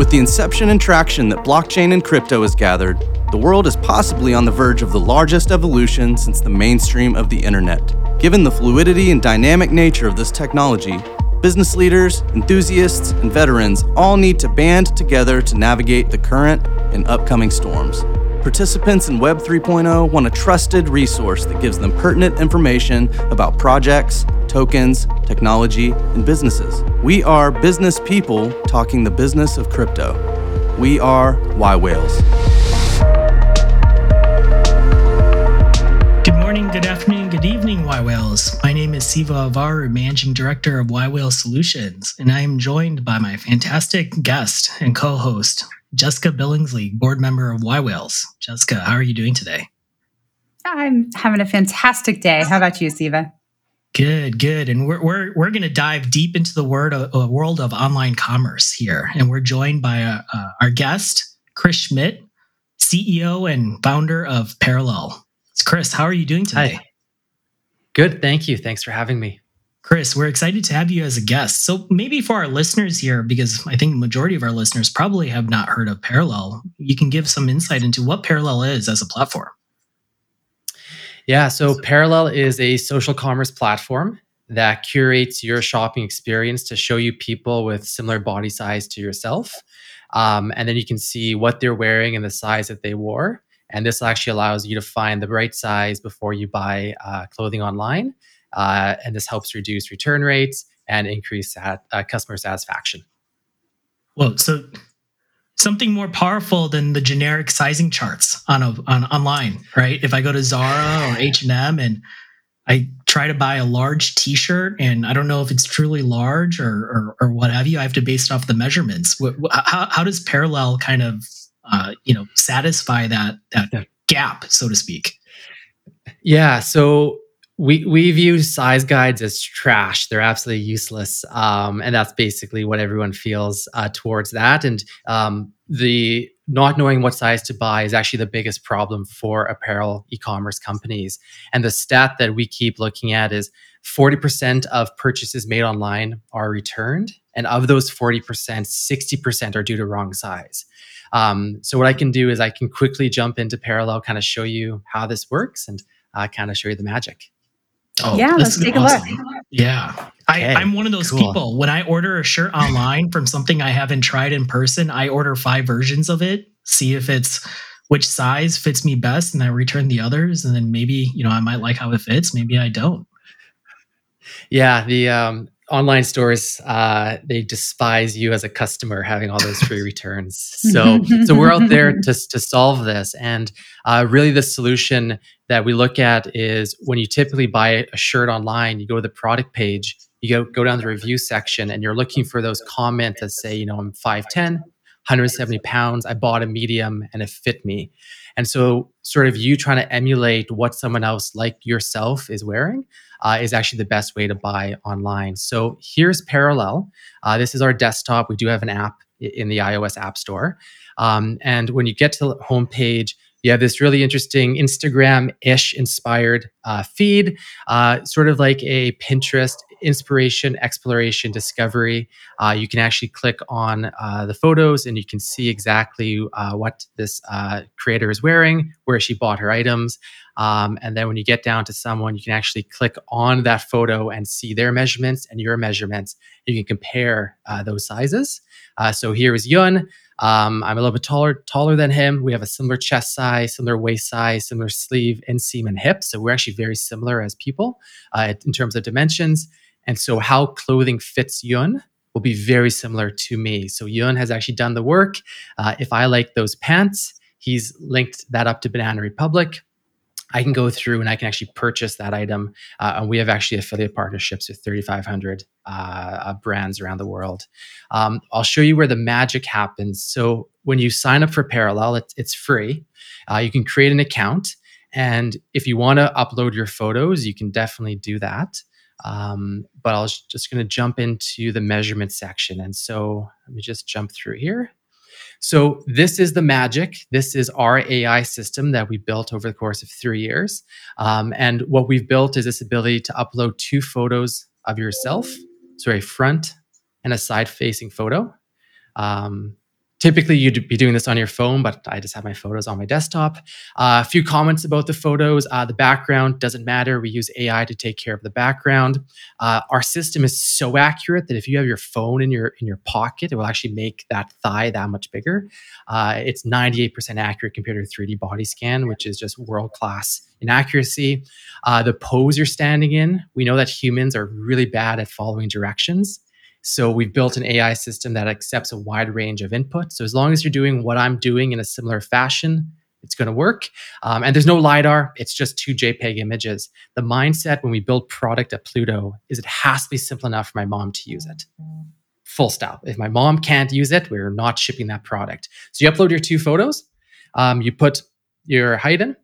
With the inception and traction that blockchain and crypto has gathered, the world is possibly on the verge of the largest evolution since the mainstream of the internet. Given the fluidity and dynamic nature of this technology, business leaders, enthusiasts, and veterans all need to band together to navigate the current and upcoming storms. Participants in Web 3.0 want a trusted resource that gives them pertinent information about projects, tokens, technology, and businesses. We are business people talking the business of crypto. We are Y Whales. Good morning, good afternoon, good evening, Y Whales. My name is Siva Avvaru, Managing Director of Y Whale Solutions, and I am joined by my fantastic guest and co host, Jessica Billingsley, board member of Y Whales. Jessica, how are you doing today? I'm having a fantastic day. How about you, Siva? Good, good. And we're we're we're going to dive deep into the word of, uh, world of online commerce here, and we're joined by uh, uh, our guest Chris Schmidt, CEO and founder of Parallel. It's Chris, how are you doing today? Hi. Good, thank you. Thanks for having me. Chris, we're excited to have you as a guest. So maybe for our listeners here, because I think the majority of our listeners probably have not heard of Parallel, you can give some insight into what Parallel is as a platform. Yeah, so Parallel is a social commerce platform that curates your shopping experience to show you people with similar body size to yourself. Um, and then you can see what they're wearing and the size that they wore. And this actually allows you to find the right size before you buy uh, clothing online. Uh, and this helps reduce return rates and increase sat- uh, customer satisfaction. Well, so something more powerful than the generic sizing charts on a on online, right? If I go to Zara or H and M and I try to buy a large T-shirt, and I don't know if it's truly large or or, or what have you. I have to base it off the measurements. How, how does Parallel kind of uh, you know satisfy that that gap, so to speak? Yeah. So we we view size guides as trash. They're absolutely useless, um, and that's basically what everyone feels uh, towards that. And um, the not knowing what size to buy is actually the biggest problem for apparel e-commerce companies. And the stat that we keep looking at is 40% of purchases made online are returned, and of those 40%, 60% are due to wrong size. Um, so what I can do is I can quickly jump into Parallel, kind of show you how this works, and uh, kind of show you the magic. Oh, yeah, let's take awesome. a look. Yeah. Okay, I, am one of those cool. people. When I order a shirt online from something I haven't tried in person, I order five versions of it, see if it's which size fits me best, and I return the others. And then maybe, you know, I might like how it fits, maybe I don't. Yeah, the um online stores uh, they despise you as a customer having all those free returns. So so we're out there to, to solve this. And uh, really the solution that we look at is when you typically buy a shirt online you go to the product page you go, go down the review section and you're looking for those comments that say you know i'm 510 170 pounds i bought a medium and it fit me. And so sort of you trying to emulate what someone else like yourself is wearing uh, is actually the best way to buy online. So here's Parallel. Uh, this is our desktop. We do have an app in the iOS App Store. Um, and when you get to the homepage, you have this really interesting Instagram ish inspired uh, feed, uh, sort of like a Pinterest inspiration, exploration, discovery. Uh, you can actually click on uh, the photos and you can see exactly uh, what this uh, creator is wearing, where she bought her items. Um, and then when you get down to someone, you can actually click on that photo and see their measurements and your measurements. You can compare uh, those sizes. Uh, so here is Yun. Um, I'm a little bit taller taller than him. We have a similar chest size, similar waist size, similar sleeve, inseam, and hip. So we're actually very similar as people uh, in terms of dimensions. And so how clothing fits Yun will be very similar to me. So Yun has actually done the work. Uh, if I like those pants, he's linked that up to Banana Republic. I can go through and I can actually purchase that item. Uh, and we have actually affiliate partnerships with 3,500 uh, uh, brands around the world. Um, I'll show you where the magic happens. So when you sign up for Parallel, it, it's free. Uh, you can create an account. And if you want to upload your photos, you can definitely do that. Um, but I was just going to jump into the measurement section. And so let me just jump through here. So this is the magic. This is our AI system that we built over the course of three years. Um, and what we've built is this ability to upload two photos of yourself, so a front and a side-facing photo. Um, typically you'd be doing this on your phone, but I just have my photos on my desktop. Uh, a few comments about the photos. Uh, the background doesn't matter. We use AI to take care of the background. Uh, our system is so accurate that if you have your phone in your in your pocket, it will actually make that thigh that much bigger. Uh, it's 98% accurate compared to a 3D body scan, which is just world class in accuracy. Uh, the pose you're standing in, we know that humans are really bad at following directions. So we've built an AI system that accepts a wide range of input. So as long as you're doing what I'm doing in a similar fashion, it's going to work. Um, and there's no LiDAR, it's just two JPEG images. The mindset when we build product at Pluto is it has to be simple enough for my mom to use it. Full stop. If my mom can't use it, we're not shipping that product. So you upload your two photos, um, you put your height in,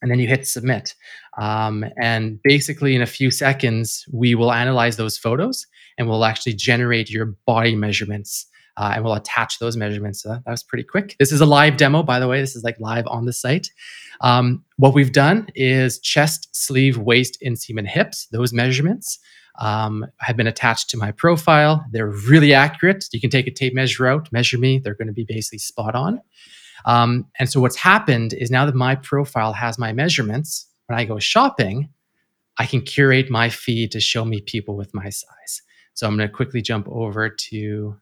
and then you hit submit. Um, and basically, in a few seconds, we will analyze those photos and we'll actually generate your body measurements uh, and we'll attach those measurements. that was pretty quick. This is a live demo, by the way. This is like live on the site. Um, what we've done is chest, sleeve, waist, inseam, and hips. Those measurements um, have been attached to my profile. They're really accurate. You can take a tape measure out, measure me. They're going to be basically spot on. Um, and so what's happened is now that my profile has my measurements, when I go shopping, I can curate my feed to show me people with my size. So I'm going to quickly jump over to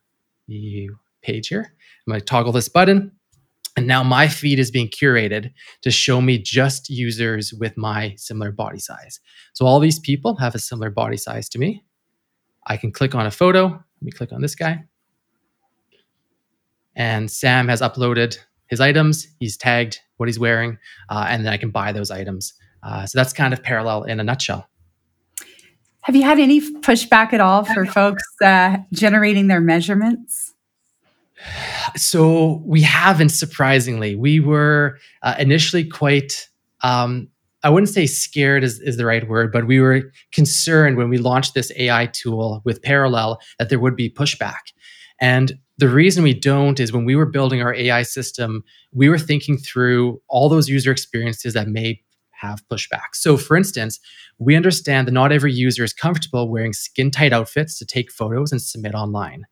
the page here. I'm going to toggle this button. And now my feed is being curated to show me just users with my similar body size. So all these people have a similar body size to me. I can click on a photo. Let me click on this guy. And Sam has uploaded his items. He's tagged what he's wearing, uh, and then I can buy those items. Uh, so that's kind of parallel in a nutshell. Have you had any pushback at all for folks uh, generating their measurements? So we haven't, surprisingly. We were uh, initially quite, um, I wouldn't say scared is, is the right word, but we were concerned when we launched this AI tool with Parallel that there would be pushback. And the reason we don't is when we were building our AI system, we were thinking through all those user experiences that may have pushback. So, for instance, we understand that not every user is comfortable wearing skin tight outfits to take photos and submit online.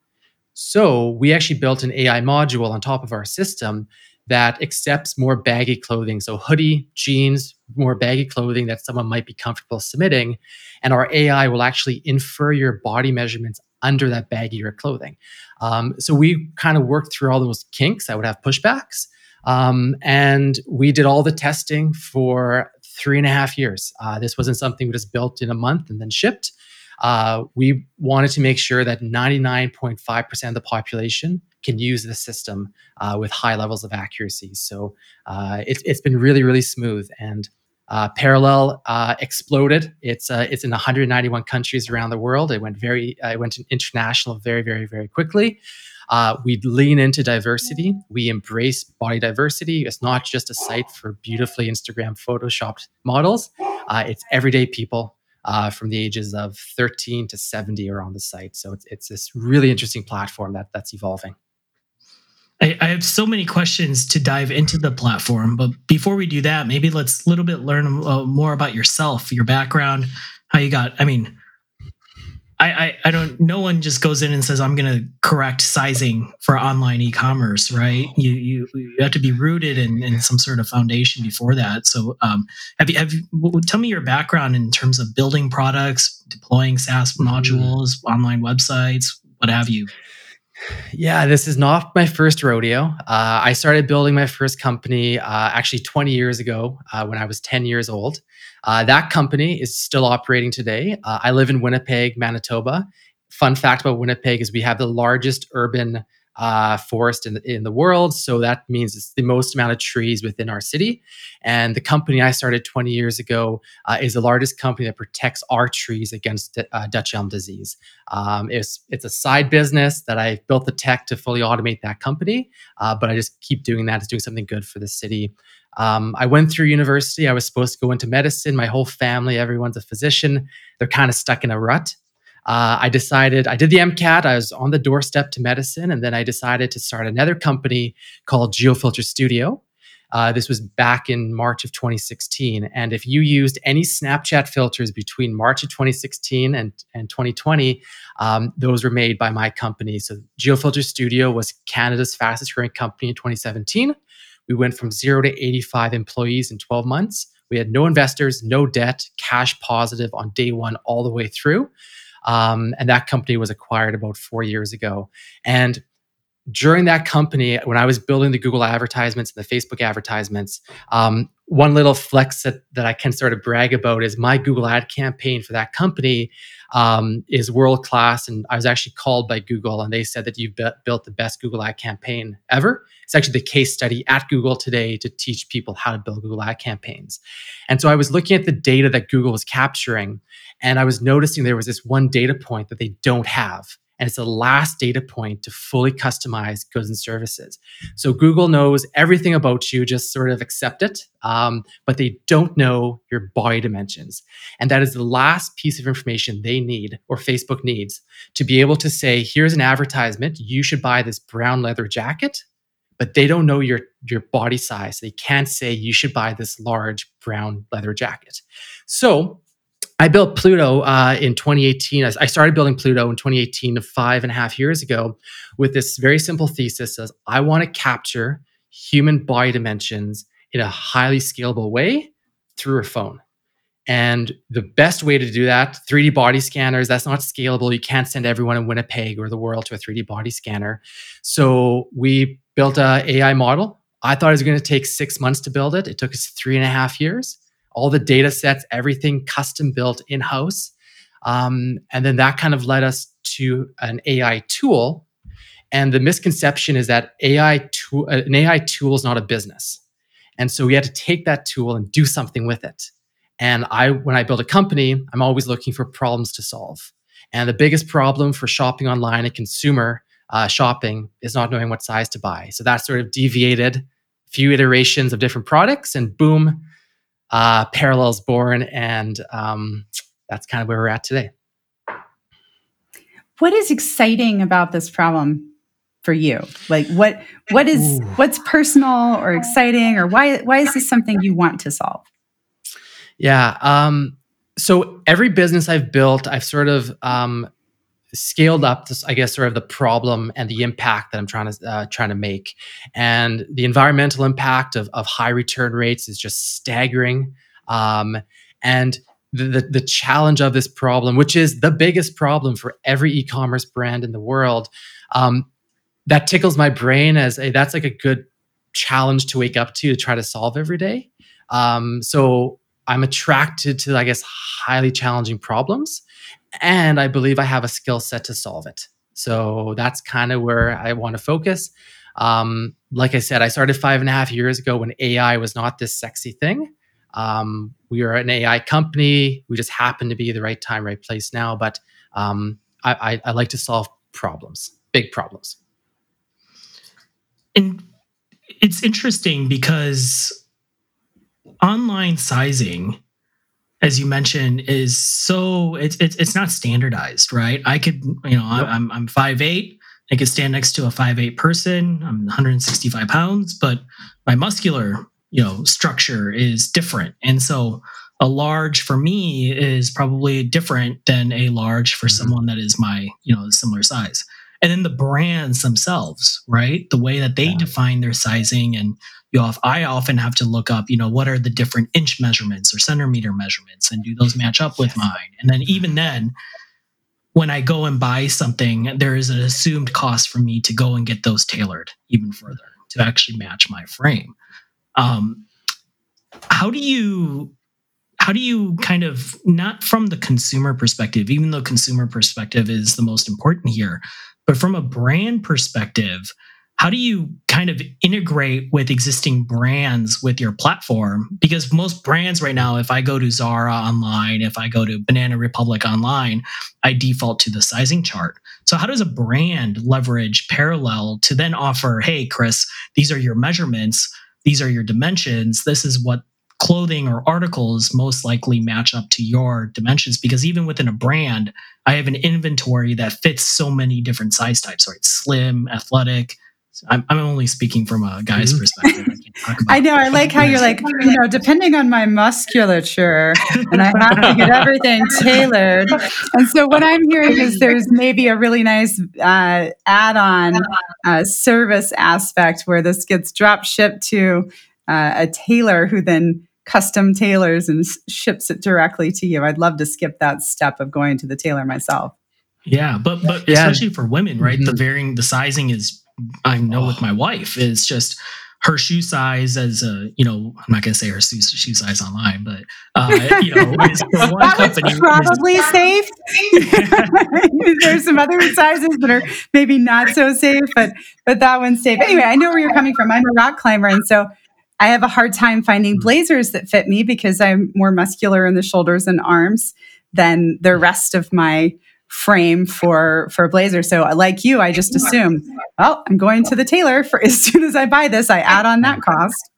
So, we actually built an AI module on top of our system that accepts more baggy clothing. So, hoodie, jeans, more baggy clothing that someone might be comfortable submitting. And our AI will actually infer your body measurements under that baggier clothing. Um, so, we kind of worked through all those kinks that would have pushbacks. Um, and we did all the testing for three and a half years. Uh, this wasn't something we just built in a month and then shipped. Uh, we wanted to make sure that 99.5% of the population can use the system uh, with high levels of accuracy. So uh, it, it's been really, really smooth. And uh, Parallel uh, exploded. It's it's in 191 countries around the world. It went very it went international very, very, very quickly. Uh, we lean into diversity. We embrace body diversity. It's not just a site for beautifully Instagram photoshopped models. Uh, it's everyday people uh, from the ages of 13 to 70 are on the site. So it's, it's this really interesting platform that that's evolving. I, I have so many questions to dive into the platform, but before we do that, maybe let's a little bit learn uh, more about yourself, your background, how you got. I mean, I, I, I don't no one just goes in and says i'm going to correct sizing for online e-commerce right you you, you have to be rooted in, in some sort of foundation before that so um, have you have you, tell me your background in terms of building products deploying saas mm-hmm. modules online websites what have you yeah, this is not my first rodeo. Uh, I started building my first company uh, actually 20 years ago uh, when I was 10 years old. Uh, that company is still operating today. Uh, I live in Winnipeg, Manitoba. Fun fact about Winnipeg is we have the largest urban uh, forest in the, in the world. So that means it's the most amount of trees within our city. And the company I started 20 years ago uh, is the largest company that protects our trees against uh, Dutch elm disease. Um, it's, it's a side business that I built the tech to fully automate that company, uh, but I just keep doing that. It's doing something good for the city. Um, I went through university. I was supposed to go into medicine. My whole family, everyone's a physician. They're kind of stuck in a rut uh, I decided I did the MCAT. I was on the doorstep to medicine, and then I decided to start another company called Geofilter Studio. Uh, this was back in March of 2016. And if you used any Snapchat filters between March of 2016 and, and 2020, um, those were made by my company. So GeoFilter Studio was Canada's fastest growing company in 2017. We went from zero to 85 employees in 12 months. We had no investors, no debt, cash positive on day one all the way through. Um, and that company was acquired about four years ago. And during that company, when I was building the Google advertisements and the Facebook advertisements, um, one little flex that, that I can sort of brag about is my Google ad campaign for that company um, is world class. And I was actually called by Google, and they said that you've built the best Google ad campaign ever. It's actually the case study at Google today to teach people how to build Google ad campaigns. And so I was looking at the data that Google was capturing, and I was noticing there was this one data point that they don't have and it's the last data point to fully customize goods and services. So Google knows everything about you, just sort of accept it, um, but they don't know your body dimensions. And that is the last piece of information they need, or Facebook needs, to be able to say, here's an advertisement, you should buy this brown leather jacket. But they don't know your, your body size. They can't say you should buy this large brown leather jacket. So I built Pluto uh, in 2018. I started building Pluto in 2018, five and a half years ago, with this very simple thesis: as I want to capture human body dimensions in a highly scalable way through a phone. And the best way to do that, 3D body scanners, that's not scalable. You can't send everyone in Winnipeg or the world to a 3D body scanner. So we built a AI model. I thought it was going to take six months to build it. It took us three and a half years all the data sets, everything custom built in house. Um, and then that kind of led us to an AI tool. And the misconception is that AI tool, an AI tool is not a business. And so we had to take that tool and do something with it. And I, when I build a company, I'm always looking for problems to solve. And the biggest problem for shopping online and consumer uh, shopping is not knowing what size to buy. So that sort of deviated a few iterations of different products, and boom, uh, parallels born, and um, that's kind of where we're at today. What is exciting about this problem for you? Like what what is Ooh. what's personal or exciting, or why why is this something you want to solve? Yeah. Um, so every business I've built, I've sort of um, scaled up this, I guess, sort of the problem and the impact that I'm trying to uh, trying to make. And the environmental impact of, of high return rates is just staggering. Um, and the, the, the challenge of this problem, which is the biggest problem for every e-commerce brand in the world, um, that tickles my brain as a, that's like a good challenge to wake up to to try to solve every day. Um, so I'm attracted to, I guess, highly challenging problems and I believe I have a skill set to solve it. So that's kind of where I want to focus. Um, like I said, I started five and a half years ago when AI was not this sexy thing. Um, we are an AI company. We just happen to be the right time, right place now. But um, I, I, I like to solve problems, big problems. And it's interesting because online sizing as you mentioned, is so it's it's it's not standardized, right? I could, you know, nope. I'm I'm five eight. I could stand next to a five eight person. I'm 165 pounds, but my muscular, you know, structure is different, and so a large for me is probably different than a large for mm-hmm. someone that is my, you know, similar size. And then the brands themselves, right? The way that they yeah. define their sizing and you know, I often have to look up, you know, what are the different inch measurements or centimeter measurements and do those match up with mine? And then even then, when I go and buy something, there is an assumed cost for me to go and get those tailored even further to actually match my frame. Um, how do you how do you kind of not from the consumer perspective even though consumer perspective is the most important here but from a brand perspective how do you kind of integrate with existing brands with your platform? Because most brands right now if i go to zara online if i go to banana republic online i default to the sizing chart. So how does a brand leverage parallel to then offer hey chris these are your measurements. These are your dimensions. This is what clothing or articles most likely match up to your dimensions. Because even within a brand i have an inventory that fits so many different size types right? Slim athletic I'm, I'm only speaking from a guy's Mhm. perspective. I, I know. I like how you're like, you know, depending on my musculature, and I have to get everything tailored. And so what I'm hearing is there's maybe a really nice uh, add-on uh, service aspect where this gets drop shipped to uh, a tailor who then custom tailors and ships it directly to you. I'd love to skip that step of going to the tailor myself. Yeah, but but Yeah. especially for women, right? The Mhm. varying the sizing is I know with my wife is just her shoe size as a you know I'm not gonna say her shoe, shoe size online, but uh, you know is That company was is- probably safe. There's some other sizes that are maybe not so safe, but but that one's safe. Anyway, I know where you're coming from. I'm a rock climber, and so I have a hard time finding blazers that fit me because I'm more muscular in the shoulders and arms than the rest of my frame for for a blazer. So like you, I just assume, well, I'm going to the tailor for as soon as I buy this, I add on that cost.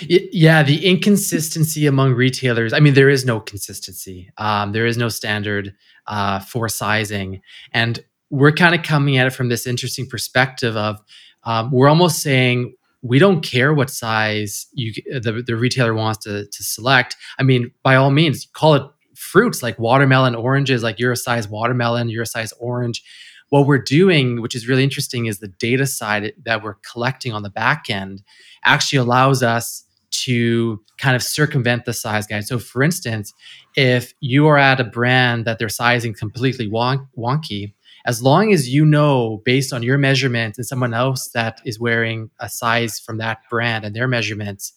Yeah, the inconsistency among retailers. I mean, there is no consistency. Um, there is no standard uh, for sizing, and we're kind of coming at it from this interesting perspective of um, we're almost saying we don't care what size you the, the retailer wants to, to select. I mean, by all means, call it fruits like watermelon, oranges. Like you're a size watermelon, you're a size orange. What we're doing, which is really interesting, is the data side that we're collecting on the back end actually allows us to kind of circumvent the size guide. So, for instance, if you are at a brand that they're sizing completely wonk- wonky, as long as you know based on your measurements and someone else that is wearing a size from that brand and their measurements,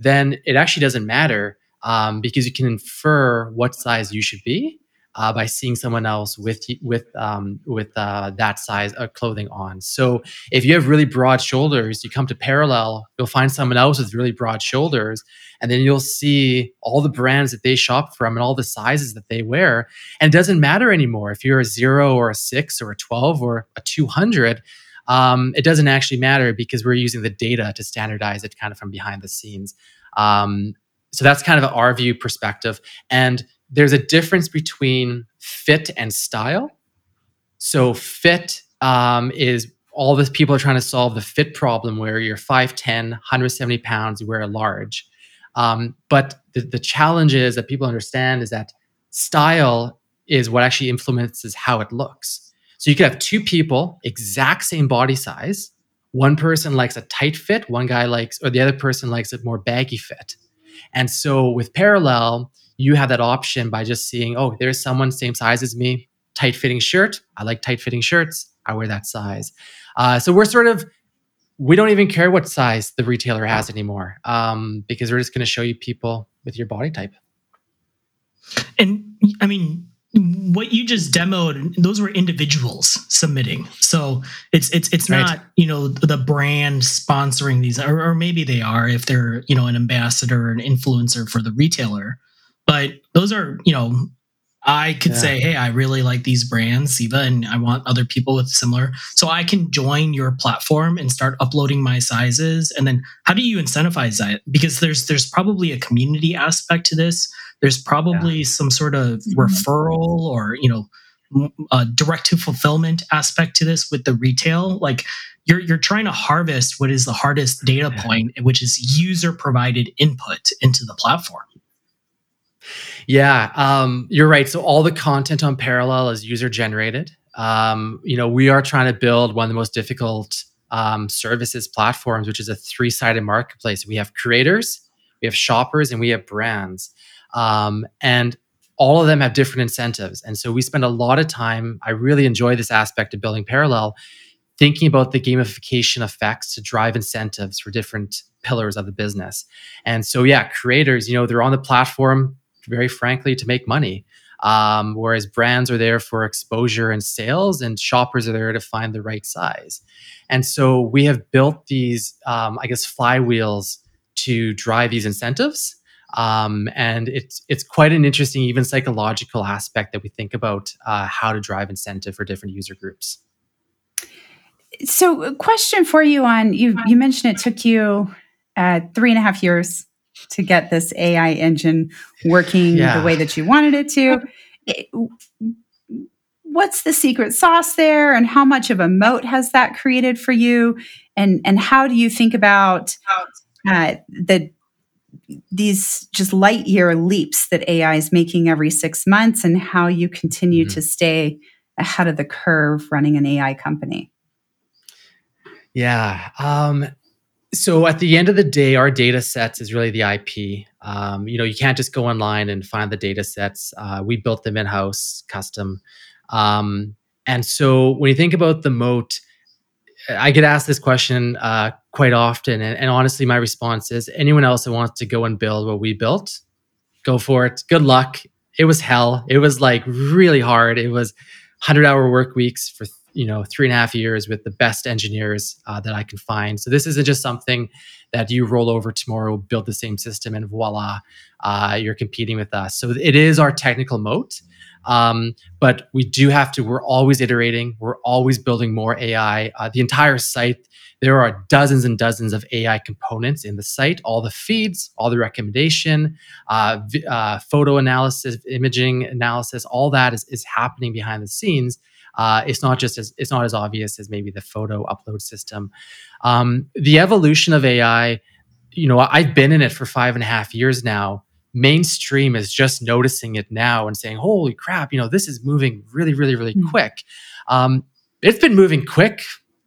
then it actually doesn't matter um, because you can infer what size you should be uh, by seeing someone else with with um, with uh, that size of clothing on. So if you have really broad shoulders, you come to Parallel, you'll find someone else with really broad shoulders, and then you'll see all the brands that they shop from and all the sizes that they wear. And it doesn't matter anymore if you're a zero or a six or a 12 or a 200. Um, it doesn't actually matter because we're using the data to standardize it kind of from behind the scenes. Um, so that's kind of our view perspective. And there's a difference between fit and style. So fit um, is all the people are trying to solve the fit problem where you're 5'10, 170 pounds, you wear a large. Um, but the, the challenge is that people understand is that style is what actually influences how it looks. So you could have two people, exact same body size. One person likes a tight fit, one guy likes, or the other person likes a more baggy fit. And so with parallel, you have that option by just seeing, oh, there's someone same size as me, tight fitting shirt. I like tight fitting shirts. I wear that size. Uh, so we're sort of, we don't even care what size the retailer has anymore um, because we're just going to show you people with your body type. And I mean, what you just demoed, those were individuals submitting. So it's it's it's Right. not you know the brand sponsoring these, or, or maybe they are if they're you know an ambassador or an influencer for the retailer. But those are you know. I could Yeah. say, hey, I really like these brands, Siva, and I want other people with similar. So I can join your platform and start uploading my sizes. And then how do you incentivize that? Because there's there's probably a community aspect to this there's probably some sort of referral or you know uh, direct to fulfillment aspect to this with the retail like you're you're trying to harvest what is the hardest data Yeah. point which is user provided input into the platform Yeah, um, you're right. So all the content on Parallel is user generated. Um, you know, we are trying to build one of the most difficult um, services platforms, which is a three sided marketplace. We have creators, we have shoppers, and we have brands. Um, and all of them have different incentives. And so we spend a lot of time. I really enjoy this aspect of building Parallel, thinking about the gamification effects to drive incentives for different pillars of the business. And so, yeah, creators, you know, they're on the platform very frankly, to make money. Um, whereas brands are there for exposure and sales, and shoppers are there to find the right size. And so we have built these, um, I guess, flywheels to drive these incentives. Um, and it's it's quite an interesting, even psychological aspect that we think about uh, how to drive incentive for different user groups. So, a question for you on you. You mentioned it took you uh, three and a half years to get this AI engine working Yeah. the way that you wanted it to. It- what's the secret sauce there and how much of a moat has that created for you and and how do you think about uh, the these just light year leaps that AI is making every six months and how you continue mm-hmm. to stay ahead of the curve running an AI company? Yeah. Um, so at the end of the day, our data sets is really the IP. Um, you know, you can't just go online and find the data sets. Uh, we built them in house, custom. Um, and so when you think about the moat, I get asked this question uh, quite often, and, and, honestly, my response is: anyone else that wants to go and build what we built, go for it. Good luck. It was hell. It was like really hard. It was hundred-hour work weeks for you know three and a half years with the best engineers uh, that I can find. So this isn't just something that you roll over tomorrow, build the same system, and voila, uh, you're competing with us. So it is our technical moat. Um, but we do have to, we're always iterating, we're always building more AI. Uh, the entire site, there are dozens and dozens of AI components in the site, all the feeds, all the recommendation, uh, uh, photo analysis, imaging analysis, all that is, is happening behind the scenes. Uh, it's not just as it's not as obvious as maybe the photo upload system. Um, the evolution of AI, you know, I've been in it for five and a half years now, mainstream is just noticing it now and saying, holy crap, you know, this is moving really, really, really mm-hmm. quick. Um, it's been moving quick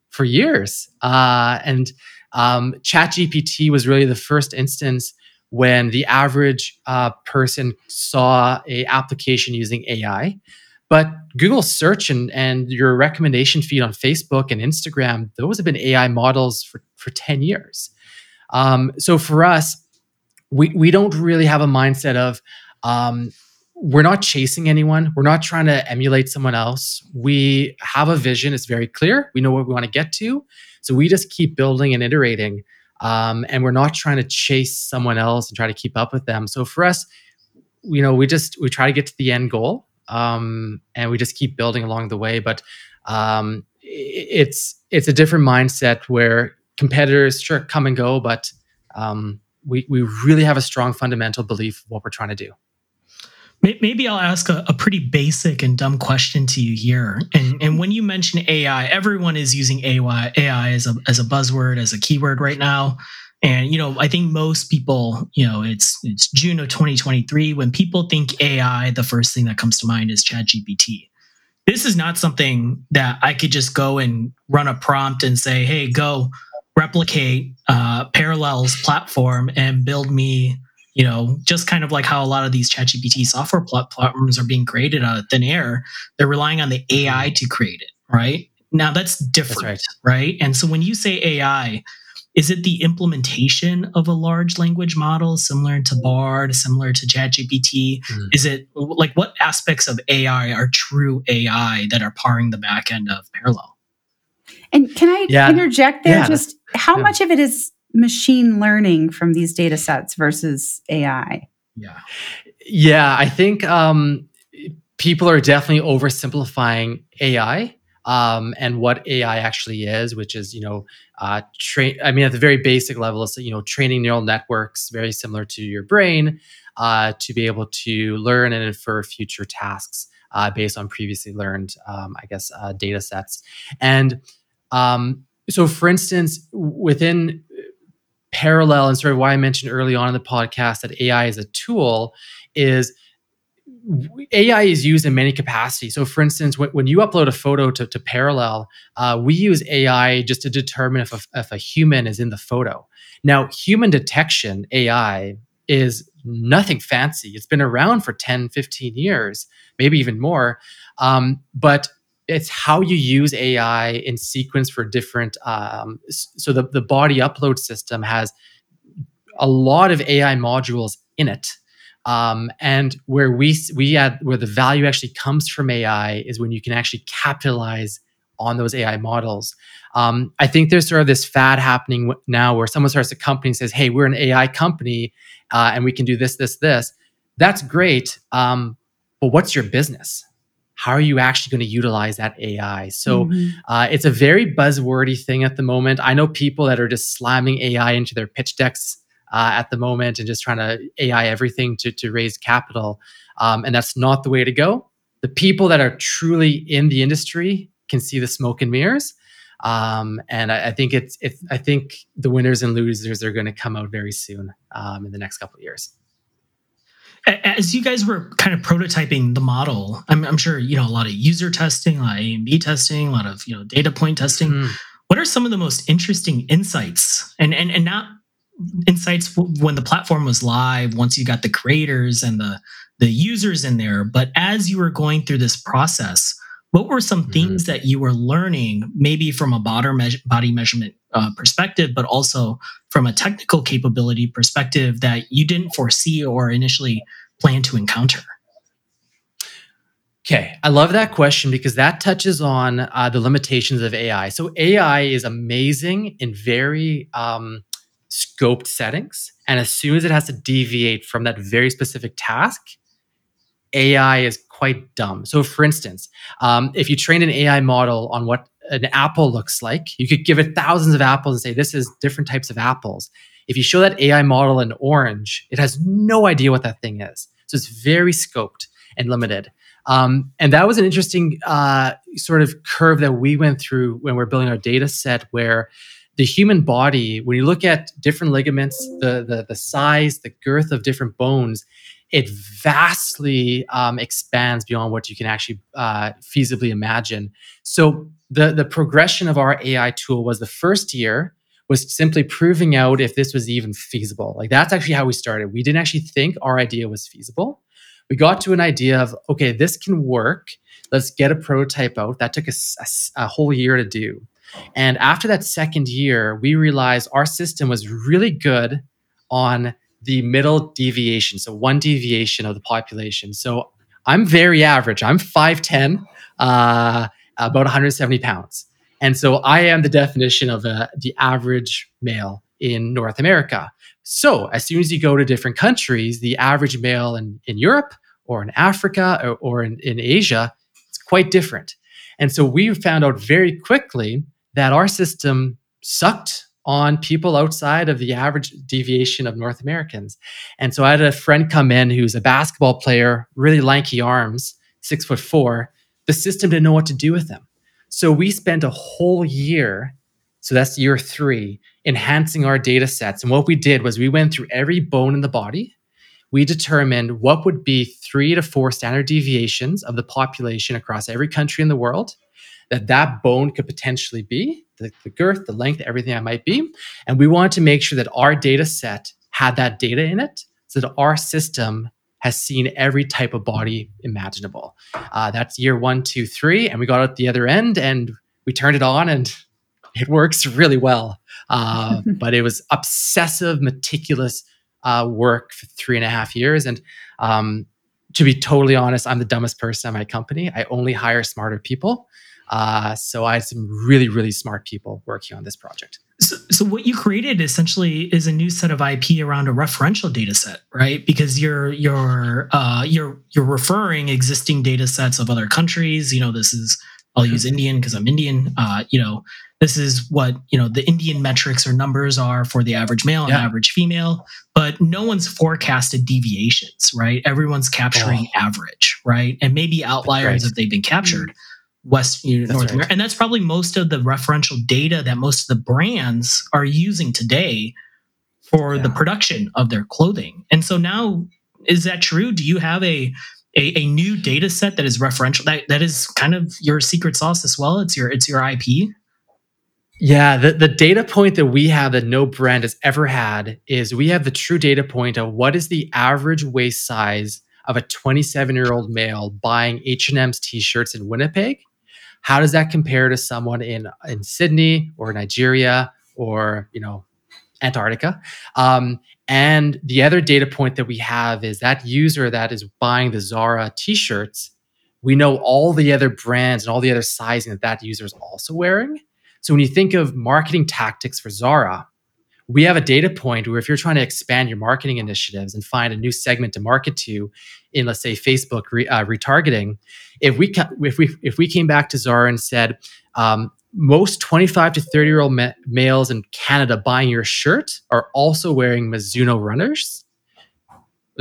for years. Uh, and um, ChatGPT was really the first instance when the average uh, person saw a application using AI. But Google search and, and your recommendation feed on Facebook and Instagram, those have been AI models for, for 10 years. Um, so for us, we we don't really have a mindset of um, we're not chasing anyone. We're not trying to emulate someone else. We have a vision. It's very clear. We know what we want to get to. So we just keep building and iterating. Um, and we're not trying to chase someone else and try to keep up with them. So for us, you know, we just we try to get to the end goal, um, and we just keep building along the way. But um, it's it's a different mindset where competitors sure come and go, but um, we, we really have a strong fundamental belief of what we're trying to do. Maybe I'll ask a, a, pretty basic and dumb question to you here. And, and when you mention AI, everyone is using AI, AI as a, as a buzzword, as a keyword right now. And you know, I think most people, you know, it's it's June of 2023. When people think AI, the first thing that comes to mind is ChatGPT. This is not something that I could just go and run a prompt and say, "Hey, go replicate uh, Parallel's platform and build me, you know, just kind of like how a lot of these ChatGPT software platforms are being created out of thin air. They're relying on the AI to create it, right? Now that's different, that's right. right? And so when you say AI, is it the implementation of a large language model similar to Bard, similar to ChatGPT? Mm. Is it like what aspects of AI are true AI that are powering the back end of Parallel? And can I yeah. interject there? Yeah. Just how yeah. much of it is machine learning from these data sets versus AI? Yeah. Yeah, I think um, people are definitely oversimplifying AI um, and what AI actually is, which is, you know, uh, train. I mean, at the very basic level, it's you know, training neural networks, very similar to your brain, uh, to be able to learn and infer future tasks uh, based on previously learned, um, I guess, uh, data sets. And um, so, for instance, within parallel and sort of why I mentioned early on in the podcast that AI is a tool is AI is used in many capacities. So, for instance, when, when you upload a photo to, to Parallel, uh, we use AI just to determine if a, if a human is in the photo. Now, human detection AI is nothing fancy. It's been around for 10, 15 years, maybe even more. Um, but it's how you use AI in sequence for different. Um, so the, the body upload system has a lot of AI modules in it. Um, and where we we add where the value actually comes from AI is when you can actually capitalize on those AI models. Um, I think there's sort of this fad happening now where someone starts a company and says, "Hey, we're an AI company, uh, and we can do this, this, this." That's great, um, but what's your business? how are you actually going to utilize that AI? So mm-hmm. uh, it's a very buzzwordy thing at the moment. I know people that are just slamming AI into their pitch decks uh, at the moment and just trying to AI everything to, to raise capital. Um, and that's not the way to go. the people that are truly in the industry can see the smoke and mirrors. Um, and I, I, think it's, it's, I think the winners and losers are going to come out very soon um, in the next couple of years. As you guys were kind of prototyping the model, I'm, I'm sure you know a lot of user testing, a lot of A and B testing, a lot of you know data point testing. Mm. What are some of the most interesting insights, and and and not insights when the platform was live? Once you got the creators and the the users in there, but as you were going through this process, what were some mm-hmm. things that you were learning, maybe from a body, me- body measurement uh, perspective, but also from a technical capability perspective that you didn't foresee or initially plan to encounter? Okay, I love that question because that touches on uh, the limitations of AI. So AI is amazing and very um, scoped settings, and as soon as it has to deviate from that very specific task, AI is quite dumb. So, for instance, um, if you train an AI model on what an apple looks like, you could give it thousands of apples and say, this is different types of apples. If you show that AI model an orange, it has no idea what that thing is. So, it's very scoped and limited. Um, and that was an interesting uh, sort of curve that we went through when we're building our data set, where the human body, when you look at different ligaments, the, the, the size, the girth of different bones, it vastly um, expands beyond what you can actually uh, feasibly imagine. So the the progression of our AI tool was the first year was simply proving out if this was even feasible. Like that's actually how we started. We didn't actually think our idea was feasible. We got to an idea of okay, this can work. Let's get a prototype out. That took us a, a, a whole year to do. And after that second year, we realized our system was really good on the middle deviation, so one deviation of the population. So I'm very average. I'm 5'10, uh, about 170 pounds. And so I am the definition of a, the average male in North America. So as soon as you go to different countries, the average male in, in Europe or in Africa or, or in, in Asia, it's quite different. And so we found out very quickly that our system sucked on people outside of the average deviation of North Americans. And so I had a friend come in who's a basketball player, really lanky arms, six foot four. The system didn't know what to do with them. So we spent a whole year, so that's year three, enhancing our data sets. And what we did was we went through every bone in the body. We determined what would be three to four standard deviations of the population across every country in the world that that bone could potentially be the, the girth, the length, everything that might be. And we wanted to make sure that our data set had that data in it so that our system has seen every type of body imaginable. Uh, that's year one, two, three. And we got out the other end and we turned it on and it works really well. Uh, but it was obsessive, meticulous uh, work for three and a half years. And um, to be totally honest, I'm the dumbest person at my company. I only hire smarter people. Uh, so I had some really, really smart people working on this project. So, so what you created essentially is a new set of IP around a referential data set, right? Because you're you're uh, you're you're referring existing data sets of other countries. You know, this is I'll use Indian because I'm Indian. Uh, you know, this is what you know the Indian metrics or numbers are for the average male and yeah. average female, but no one's forecasted deviations, right? Everyone's capturing oh. average, right? And maybe outliers if they've been captured. Mm West you know, North right. America. And that's probably most of the referential data that most of the brands are using today for yeah. the production of their clothing. And so now, is that true? Do you have a a, a new data set that is referential that, that is kind of your secret sauce as well? It's your it's your IP. Yeah, the, the data point that we have that no brand has ever had is we have the true data point of what is the average waist size of a 27 year old male buying H&M's t-shirts in Winnipeg how does that compare to someone in in Sydney or Nigeria or you know Antarctica? Um, and the other data point that we have is that user that is buying the Zara t-shirts. We know all the other brands and all the other sizing that that user is also wearing. So when you think of marketing tactics for Zara, we have a data point where if you're trying to expand your marketing initiatives and find a new segment to market to in let's say facebook re, uh, retargeting if we if we if we came back to zara and said um, most 25 to 30 year old ma- males in canada buying your shirt are also wearing mizuno runners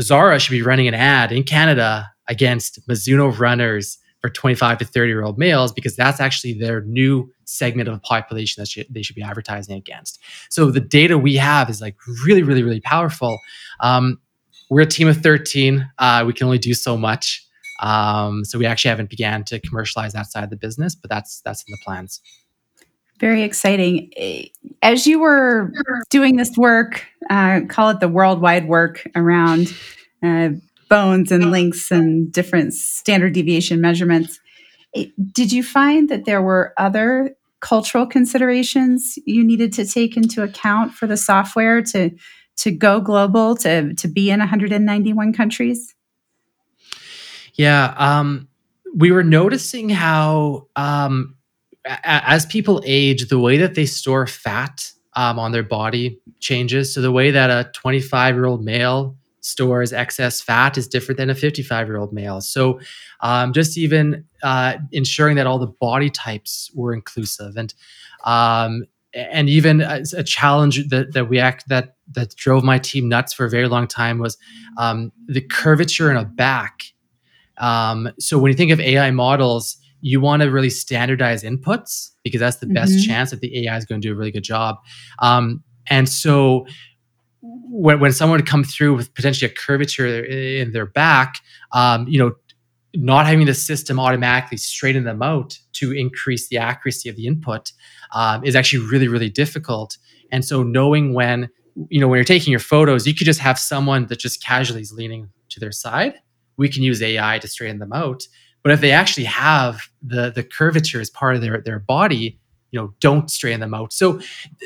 zara should be running an ad in canada against Mizuno runners for 25 to 30 year old males because that's actually their new segment of the population that they should be advertising against. So the data we have is like really, really, really powerful. Um, we're a team of 13. Uh, we can only do so much. Um, so we actually haven't began to commercialize that side of the business, but that's that's in the plans. Very exciting. As you were doing this work, uh, call it the worldwide work around uh, bones and links and different standard deviation measurements, did you find that there were other cultural considerations you needed to take into account for the software to to go global to to be in 191 countries? Yeah, um, we were noticing how um, as people age, the way that they store fat um, on their body changes. So the way that a 25 year old male stores excess fat is different than a 55 year old male. So um, just even uh, ensuring that all the body types were inclusive and um, and even a challenge that, that we act that that drove my team nuts for a very long time was um, the curvature in a back. Um, so when you think of AI models, you want to really standardize inputs because that's the mm-hmm. best chance that the AI is going to do a really good job. Um, and so when, when someone would come through with potentially a curvature in their back, um, you know, not having the system automatically straighten them out to increase the accuracy of the input um, is actually really, really difficult. And so knowing when, you know, when you're taking your photos, you could just have someone that just casually is leaning to their side. We can use AI to straighten them out. But if they actually have the the curvature as part of their their body, you know, don't straighten them out. So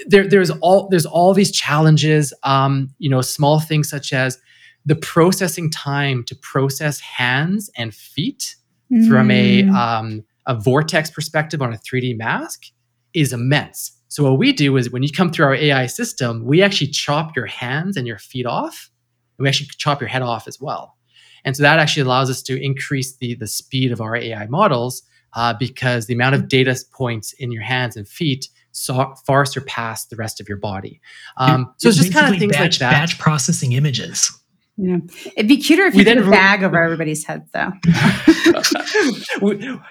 there there's all there's all these challenges. Um, you know, small things such as the processing time to process hands and feet mm. from a mm. um, a vertex perspective on a 3D mesh is immense. So what we do is when you come through our AI system, we actually chop your hands and your feet off, and we actually chop your head off as well. And so that actually allows us to increase the, the speed of our AI models uh, because the amount of data points in your hands and feet so far surpass the rest of your body. Um, so it's, just kind of things batch, like that. Batch processing images. Yeah. It'd be cuter if we you did a bag over everybody's head, though.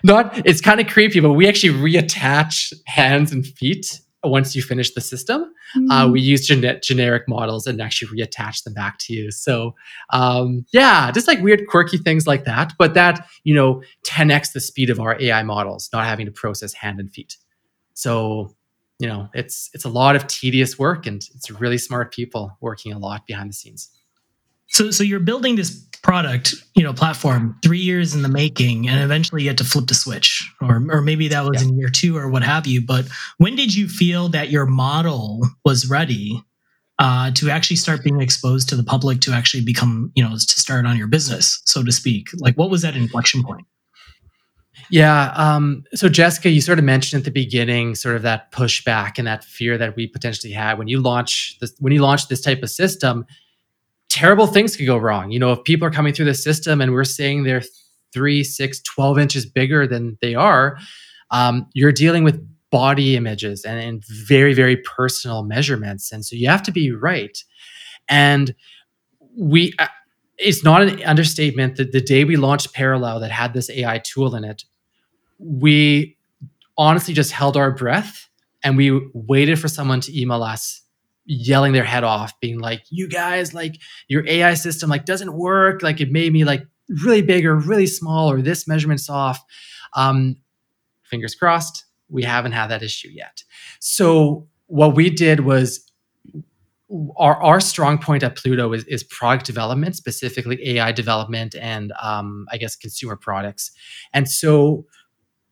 Not, it's kind of creepy, but we actually reattach hands and feet once you finish the system, mm-hmm. uh, we mm. use gen- generic models and actually reattach them back to you. So, um, yeah, just like weird, quirky things like that. But that, you know, 10x the speed of our AI models, not having to process hand and feet. So, you know, it's it's a lot of tedious work, and it's really smart people working a lot behind the scenes. So, so you're building this product, you know, platform three years in the making, and eventually you had to flip the switch, or or maybe that was yeah. in year two or what have you. But when did you feel that your model was ready uh, to actually start being exposed to the public to actually become, you know, to start on your business, so to speak? Like, what was that inflection point? Yeah. Um, so, Jessica, you sort of mentioned at the beginning, sort of that pushback and that fear that we potentially had when you launch this. When you launch this type of system, terrible things could go wrong. You know, if people are coming through the system and we're saying they're three, six, 12 inches bigger than they are, um, you're dealing with body images and, and very, very personal measurements. And so you have to be right. And we, uh, it's not an understatement that the day we launched Parallel that had this AI tool in it, we honestly just held our breath and we waited for someone to email us yelling their head off being like you guys like your ai system like doesn't work. Like it made me like really big or really small or this measurement's off. Um fingers crossed we haven't had that issue yet. So what we did was our, our strong point at pluto is, is product development specifically ai development and um, i guess consumer products. And so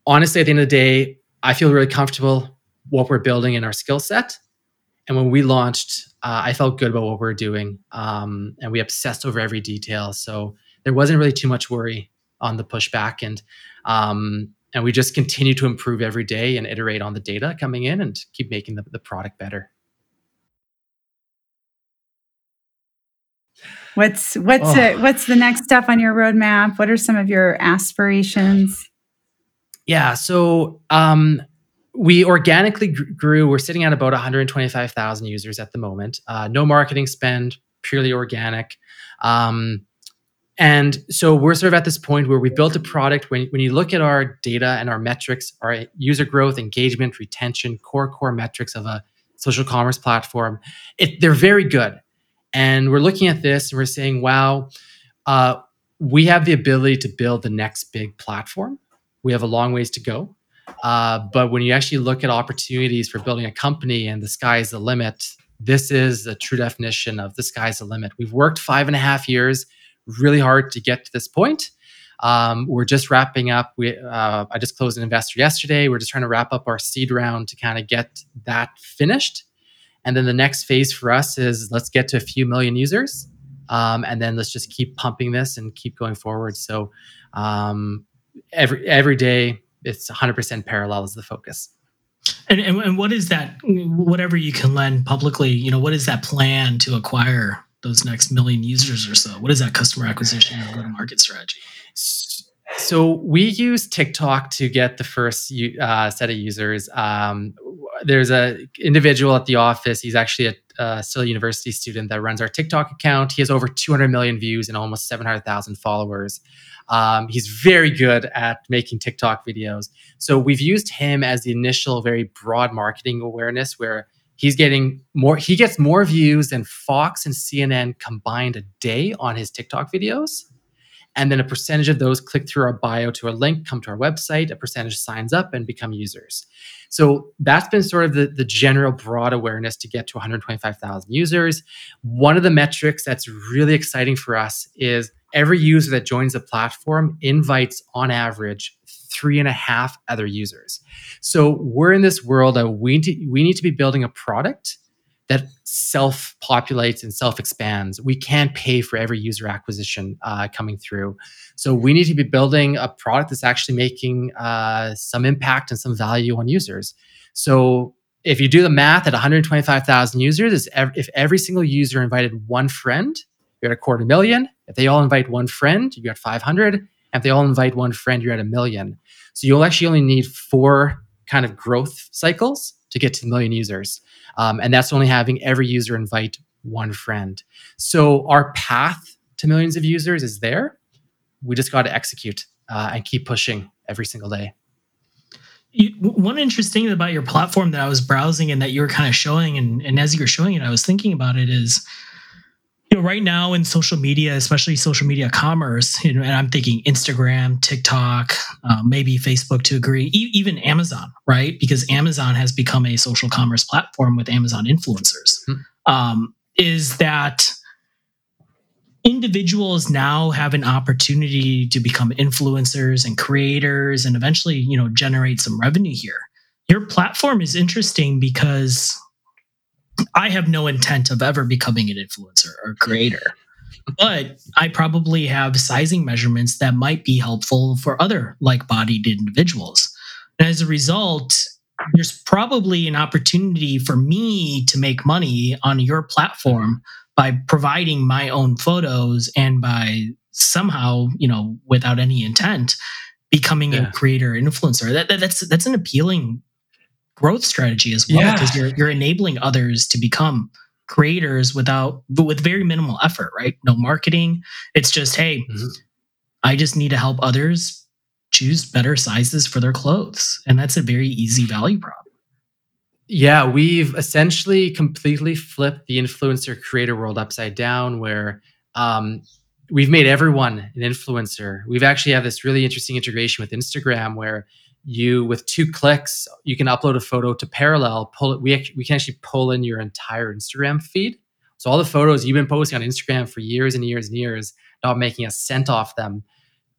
honestly at the end of the day i feel really comfortable what we're building in our skill set and when we launched, uh, I felt good about what we are doing, um, and we obsessed over every detail. So there wasn't really too much worry on the pushback, and um, and we just continue to improve every day and iterate on the data coming in and keep making the, the product better. What's what's oh. a, what's the next step on your roadmap? What are some of your aspirations? Yeah, so um, we organically grew. We're sitting at about 125,000 users at the moment. Uh, no marketing spend, purely organic. Um, and so we're sort of at this point where we built a product. When, when you look at our data and our metrics, our user growth, engagement, retention, core core metrics of a social commerce platform, it, they're very good. And we're looking at this and we're saying, wow, uh, we have the ability to build the next big platform. We have a long ways to go. Uh, but when you actually look at opportunities for building a company and the sky is the limit, this is the true definition of the sky's the limit. We've worked five and a half years really hard to get to this point. Um, we're just wrapping up. We uh, I just closed an investor yesterday. We're just trying to wrap up our seed round to kind of get that finished. And then the next phase for us is let's get to a few million users, um, and then let's just keep pumping this and keep going forward. So um, every every day, it's 100% parallel is the focus. And, and, and what is that? Whatever you can lend publicly, you know, what is that plan to acquire those next million users or so? What is that customer acquisition or go to market strategy? So we use TikTok to get the first uh, set of users. Um, there's a individual at the office. He's actually a uh, still a university student that runs our TikTok account. He has over 200 million views and almost 700,000 followers. Um, he's very good at making TikTok videos. So we've used him as the initial, very broad marketing awareness where he's getting more he gets more views than fox and cnn combined a day on his tiktok videos and then a percentage of those click through our bio to a link come to our website a percentage signs up and become users so that's been sort of the, the general broad awareness to get to 125000 users one of the metrics that's really exciting for us is every user that joins the platform invites on average three and a half other users. So we're in this world that we we need to be building a product that self populates and self expands. We can't pay for every user acquisition uh, coming through. So we need to be building a product that's actually making uh, some impact and some value on users. So if you do the math at 125,000 users, if every single user invited one friend, you're at a quarter million. If they all invite one friend, you're at 500. And if they all invite one friend, you're at a million. So you'll actually only need four kind of growth cycles to get to a million users. Um, and that's only having every user invite one friend. So our path to millions of users is there. We just got to execute uh, and keep pushing every single day. You, one interesting thing about your platform that I was browsing and that you were kind of showing, and, and as you were showing it, I was thinking about it is know, right now in social media, especially social media commerce, you know, and I'm thinking Instagram, TikTok, uh, maybe Facebook to agree, e- even Amazon, right? Because Amazon has become a social commerce platform with Amazon influencers. Hmm. Um, is that individuals now have an opportunity to become influencers and creators and eventually, you know, generate some revenue here. Your platform is interesting because I have no intent of ever becoming an influencer or creator. But I probably have sizing measurements that might be helpful for other like bodied individuals. And as a result, there's probably an opportunity for me to make money on your platform by providing my own photos and by somehow, you know, without any intent, becoming yeah. a creator influencer. That, that, that's that's an appealing growth strategy as well because yeah. you're you're enabling others to become creators without with very minimal effort, right? No marketing. It's just, hey, mm-hmm. I just need to help others choose better sizes for their clothes. And that's a very easy value prop. Yeah, we've essentially completely flipped the influencer creator world upside down where um, we've made everyone an influencer. We've actually have this really interesting integration with Instagram where you with two clicks you can upload a photo to parallel pull it we, we can actually pull in your entire instagram feed. So all the photos you've been posting on instagram for years and years and years not making a cent off them.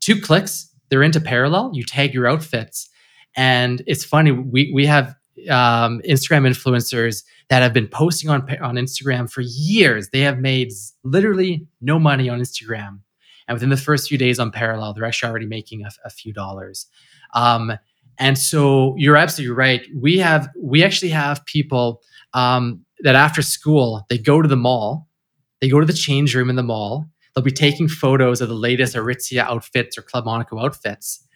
Two clicks they're into parallel you tag your outfits. And it's funny we, we have um, instagram influencers that have been posting on, on instagram for years. They have made literally no money on instagram. And within the first few days on parallel they're actually already making a, a few dollars. Um, and so you're absolutely right. We have we actually have people um, that after school they go to the mall, they go to the change room in the mall. They'll be taking photos of the latest Aritzia outfits or Club Monaco outfits.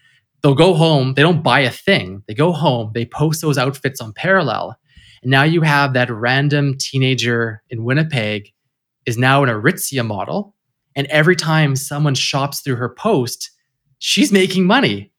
They'll go home. They don't buy a thing. They go home. They post those outfits on Parallel, and now you have that random teenager in Winnipeg is now an Aritzia model, and every time someone shops through her post, she's making money.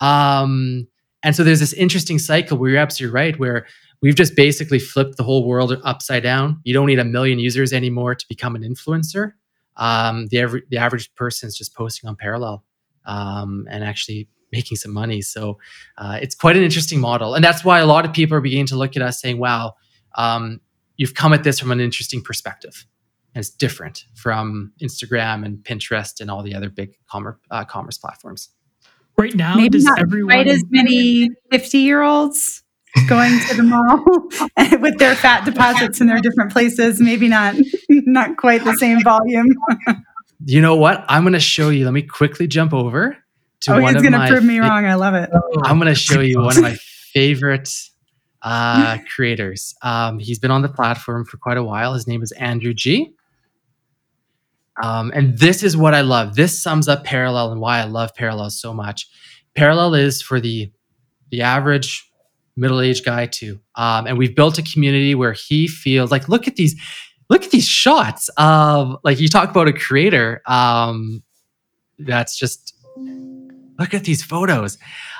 Um, and so there's this interesting cycle where you're absolutely right, where we've just basically flipped the whole world upside down. You don't need a million users anymore to become an influencer. Um, the, the average person is just posting on Parallel um, and actually making some money. So uh, it's quite an interesting model. And that's why a lot of people are beginning to look at us saying, wow, um, you've come at this from an interesting perspective. And it's different from Instagram and Pinterest and all the other big commerce, uh, commerce platforms. Right now, Maybe does not everyone quite as many 50 year olds going to the mall with their fat deposits in their different places. Maybe not not quite the same volume. You know what? I'm going to show you. Let me quickly jump over to oh, one he's of going to my prove me fa- wrong. I love it. I'm going to show you one of my favorite uh, creators. Um, he's been on the platform for quite a while. His name is Andrew G. Um, and this is what I love. This sums up Parallel and why I love Parallel so much. Parallel is for the the average middle-aged guy too. Um, and we've built a community where he feels like, look at these, look at these shots of like you talk about a creator. Um, that's just look at these photos.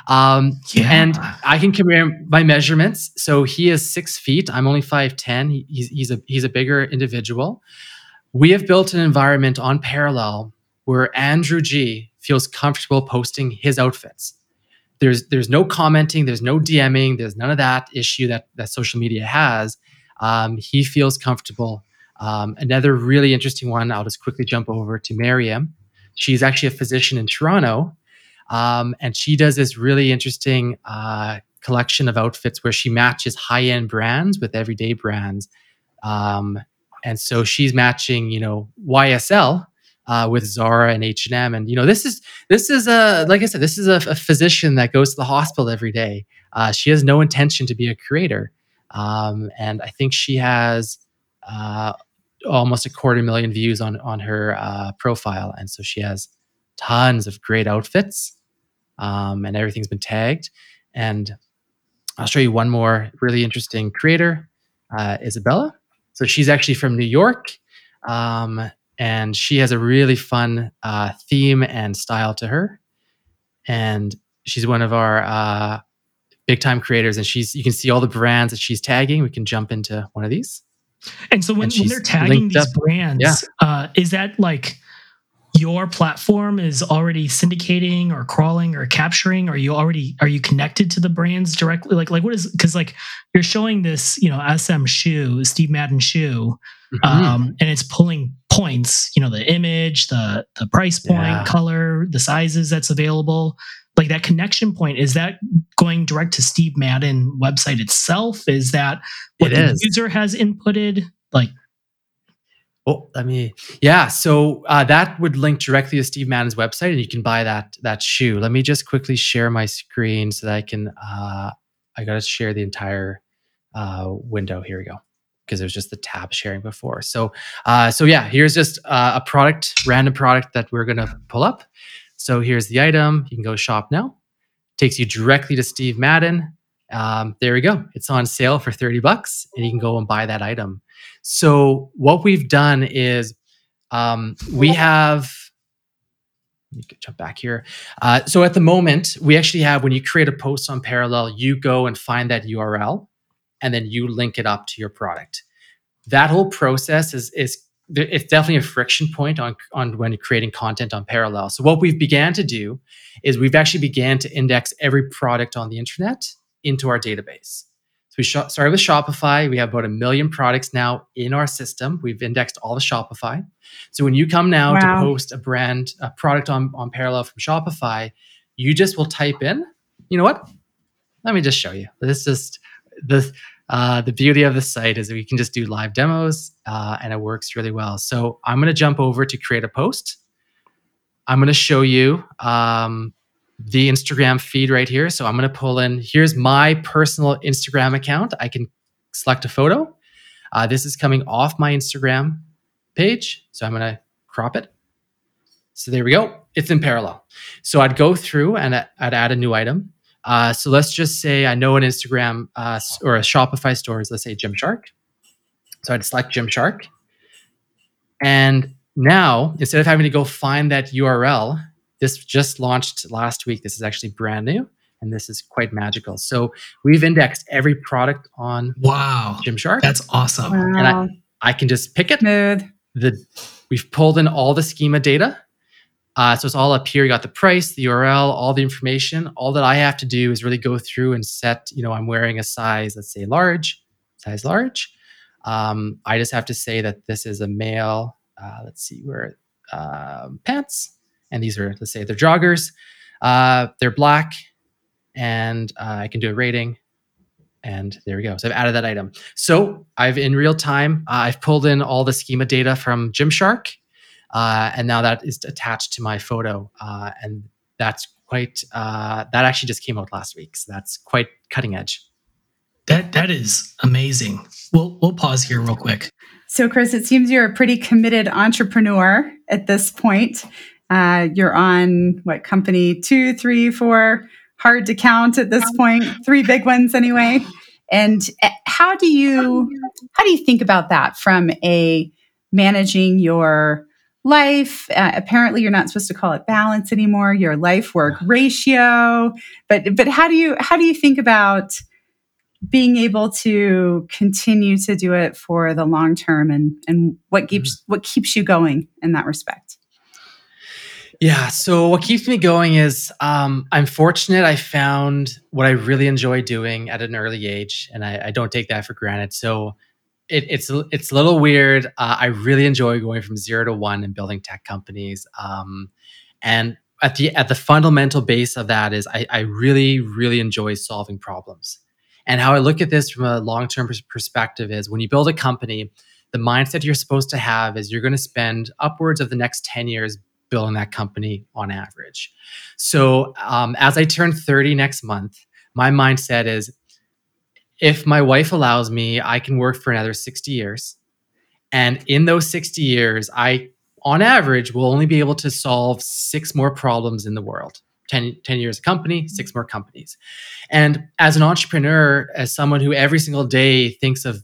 Um, Yeah. and I can compare my measurements. So he is six feet. I'm only five ten. He's he's a he's a bigger individual. We have built an environment on Parallel where Andrew G feels comfortable posting his outfits. There's there's no commenting, there's no DMing, there's none of that issue that that social media has. Um, he feels comfortable. Um, another really interesting one. I'll just quickly jump over to Mariam. She's actually a physician in Toronto, um, and she does this really interesting uh, collection of outfits where she matches high-end brands with everyday brands. Um, and so she's matching, you know, YSL uh, with Zara and H and M, and you know, this is this is a like I said, this is a, a physician that goes to the hospital every day. Uh, she has no intention to be a creator, um, and I think she has uh, almost a quarter million views on on her uh, profile, and so she has tons of great outfits, um, and everything's been tagged. And I'll show you one more really interesting creator, uh, Isabella. So she's actually from New York, um, and she has a really fun uh, theme and style to her. And she's one of our uh, big time creators, and she's you can see all the brands that she's tagging. We can jump into one of these. And so when, and when they're tagging these up. brands, Yeah. uh, is that like your platform is already syndicating or crawling or capturing? Are you already are you connected to the brands directly? Like like what is because like you're showing this you know SM shoe Steve Madden shoe, Mhm. um, and it's pulling points. You know the image, the the price point, Yeah. color, the sizes that's available. Like that connection point is that going direct to Steve Madden website itself? Is that what It the is. user has inputted? Like Oh, let me. Yeah, so uh, that would link directly to Steve Madden's website, and you can buy that that shoe. Let me just quickly share my screen so that I can. Uh, I got to share the entire uh, window. Here we go, because it was just the tab sharing before. So, uh, so yeah, here's just uh, a product, random product that we're gonna pull up. So here's the item. You can go shop now. Takes you directly to Steve Madden. Um, there we go. It's on sale for 30 bucks, and you can go and buy that item. So what we've done is um, we have. Let me jump back here. Uh, so at the moment, we actually have when you create a post on Parallel, you go and find that URL, and then you link it up to your product. That whole process is is it's definitely a friction point on on when creating content on Parallel. So what we've began to do is we've actually began to index every product on the internet into our database. So we sh- started with Shopify. We have about a million products now in our system. We've indexed all the Shopify. So when you come now to post a brand, a product on, on Parallel from Shopify, you just will type in, you know what? Let me just show you. This is the uh, the beauty of the site is that we can just do live demos uh, and it works really well. So I'm going to jump over to create a post. I'm going to show you um, the Instagram feed right here. So I'm going to pull in, here's my personal Instagram account. I can select a photo. Uh, this is coming off my Instagram page. So I'm going to crop it. So there we go. It's in parallel. So I'd go through and I'd add a new item. Uh, so let's just say I know an Instagram uh, or a Shopify store is, let's say Gymshark. So I'd select Gymshark. And now instead of having to go find that URL, this just launched last week. This is actually brand new and this is quite magical. So we've indexed every product on wow Gymshark. That's awesome. Wow. And I, I can just pick it. Smooth. The we've pulled in all the schema data. Uh, so it's all up here. You got the price, the URL, all the information. All that I have to do is really go through and set. You know, I'm wearing a size, let's say large, size large. Um, I just have to say that this is a male. Uh, let's see where um, pants, and these are let's say they're joggers. Uh, they're black, and uh, I can do a rating. And there we go. So I've added that item. So I've in real time, uh, I've pulled in all the schema data from Gymshark, uh, and now that is attached to my photo, uh, and that's quite. Uh, that actually just came out last week, so that's quite cutting edge. That that is amazing. We'll we'll pause here real quick. So, Chris, it seems you're a pretty committed entrepreneur at this point. Uh, you're on what company two, three, four? Hard to count at this point. Three big ones, anyway. And uh, how do you how do you think about that from a managing your life? Uh, apparently, you're not supposed to call it balance anymore. Your life work ratio. But but how do you how do you think about being able to continue to do it for the long term and and what keeps what keeps you going in that respect Yeah. So what keeps me going is um, I'm fortunate. I found what I really enjoy doing at an early age, and I, I don't take that for granted. So it, it's it's a little weird. Uh, I really enjoy going from zero to one and building tech companies. Um, and at the at the fundamental base of that is I, I really really enjoy solving problems. And how I look at this from a long term perspective is when you build a company, the mindset you're supposed to have is you're going to spend upwards of the next 10 years building that company on average. So um, as I turn 30 next month, my mindset is if my wife allows me, I can work for another 60 years. And in those 60 years, I, on average, will only be able to solve six more problems in the world. 10, 10 years a company, six more companies. And as an entrepreneur, as someone who every single day thinks of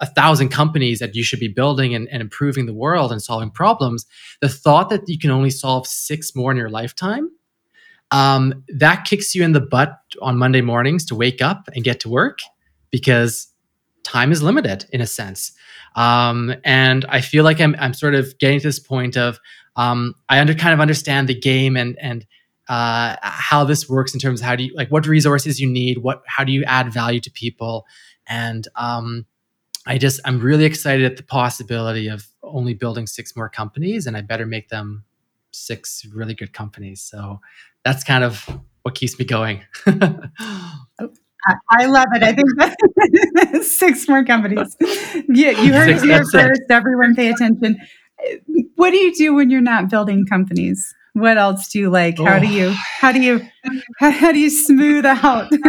a thousand companies that you should be building and, and improving the world and solving problems, the thought that you can only solve six more in your lifetime, um, that kicks you in the butt on Monday mornings to wake up and get to work because time is limited in a sense. Um, and I feel like I'm, I'm sort of getting to this point of um, I under kind of understand the game and and uh, how this works in terms of how do you like what resources you need, what how do you add value to people, and um, I just I'm really excited at the possibility of only building six more companies, and I better make them six really good companies. So that's kind of what keeps me going. I love it. I think six more companies. Yeah, you heard Six, it here that's it. first. Everyone, pay attention. What do you do when you're not building companies? What else do you like? How do Oh. you how do you how, how do you smooth out?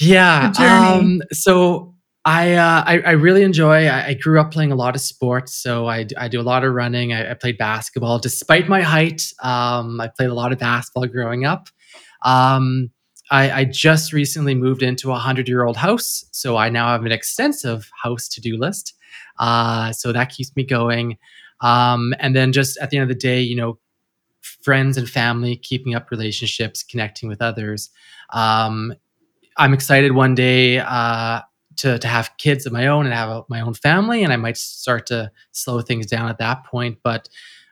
Yeah. Um, so I, uh, I I really enjoy. I, I grew up playing a lot of sports, so I, I do a lot of running. I, I played basketball, despite my height. Um, I played a lot of basketball growing up. Um, I, I just recently moved into a hundred year old house, so I now have an extensive house to do list. Uh, so that keeps me going. Um, and then just at the end of the day, you know, friends and family, keeping up relationships, connecting with others. Um, I'm excited one day uh, to to have kids of my own and have a, my own family, and I might start to slow things down at that point. But